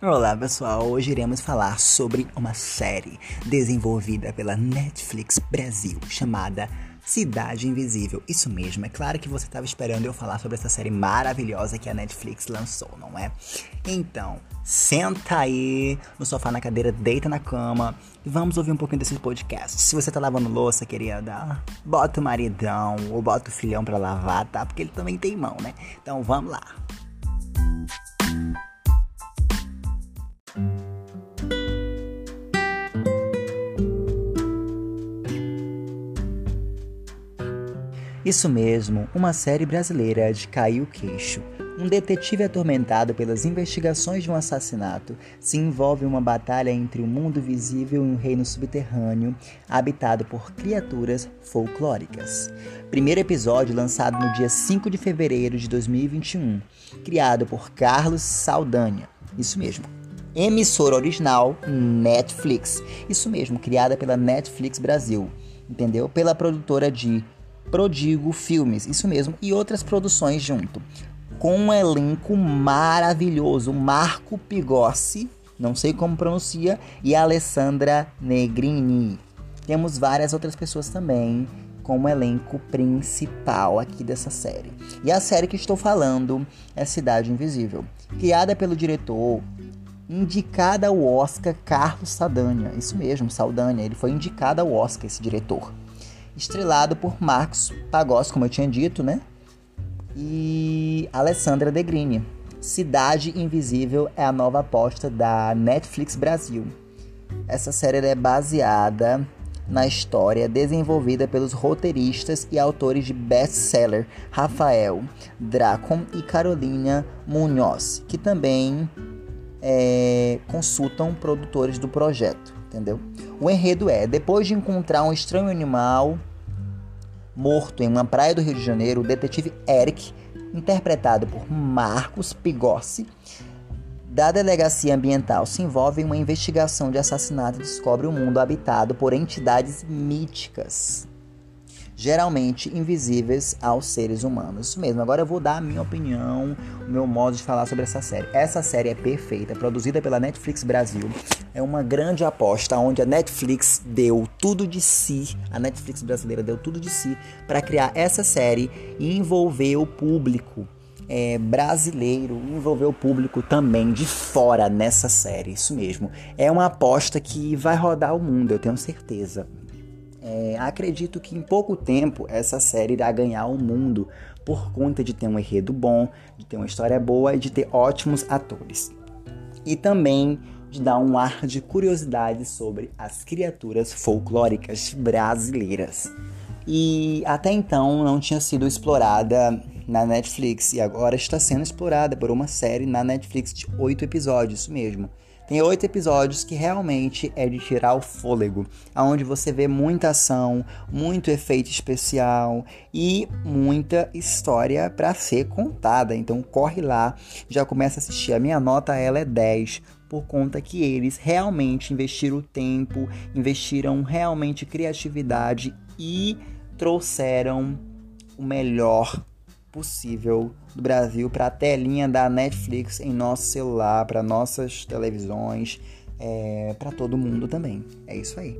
Olá pessoal, hoje iremos falar sobre uma série desenvolvida pela Netflix Brasil chamada Cidade Invisível. Isso mesmo, é claro que você estava esperando eu falar sobre essa série maravilhosa que a Netflix lançou, não é? Então, senta aí no sofá, na cadeira, deita na cama e vamos ouvir um pouquinho desse podcast. Se você tá lavando louça, querida, bota o maridão ou bota o filhão pra lavar, tá? Porque ele também tem mão, né? Então vamos lá. Isso mesmo, uma série brasileira de cair o queixo. Um detetive atormentado pelas investigações de um assassinato se envolve em uma batalha entre o mundo visível e um reino subterrâneo habitado por criaturas folclóricas. Primeiro episódio lançado no dia 5 de fevereiro de 2021, criado por Carlos Saldanha. Isso mesmo. Emissora original Netflix. Isso mesmo, criada pela Netflix Brasil. Entendeu? Pela produtora de Prodigo Filmes, isso mesmo, e outras produções junto. Com um elenco maravilhoso, Marco Pigossi, não sei como pronuncia, e Alessandra Negrini. Temos várias outras pessoas também como elenco principal aqui dessa série. E a série que estou falando é Cidade Invisível, criada pelo diretor indicada ao Oscar Carlos Saldanha. Isso mesmo, Saldanha, ele foi indicado ao Oscar esse diretor estrelado por Marcos Pagos, como eu tinha dito, né? E Alessandra Degrini. Cidade Invisível é a nova aposta da Netflix Brasil. Essa série é baseada na história desenvolvida pelos roteiristas e autores de best-seller Rafael Dracon e Carolina Munhoz, que também é, consultam produtores do projeto, entendeu? O enredo é: depois de encontrar um estranho animal morto em uma praia do Rio de Janeiro, o detetive Eric, interpretado por Marcos Pigossi, da Delegacia Ambiental, se envolve em uma investigação de assassinato e descobre um mundo habitado por entidades míticas geralmente invisíveis aos seres humanos. Isso mesmo. Agora eu vou dar a minha opinião, o meu modo de falar sobre essa série. Essa série é perfeita, produzida pela Netflix Brasil. É uma grande aposta onde a Netflix deu tudo de si, a Netflix brasileira deu tudo de si para criar essa série e envolver o público é, brasileiro, envolver o público também de fora nessa série. Isso mesmo. É uma aposta que vai rodar o mundo, eu tenho certeza. É, acredito que em pouco tempo essa série irá ganhar o mundo por conta de ter um enredo bom, de ter uma história boa e de ter ótimos atores. E também de dar um ar de curiosidade sobre as criaturas folclóricas brasileiras. E até então não tinha sido explorada na Netflix e agora está sendo explorada por uma série na Netflix de oito episódios mesmo. Tem oito episódios que realmente é de tirar o fôlego, aonde você vê muita ação, muito efeito especial e muita história para ser contada. Então corre lá, já começa a assistir. A minha nota ela é 10 por conta que eles realmente investiram tempo, investiram realmente criatividade e trouxeram o melhor possível do Brasil para a telinha da Netflix em nosso celular, para nossas televisões, é, para todo mundo também. É isso aí.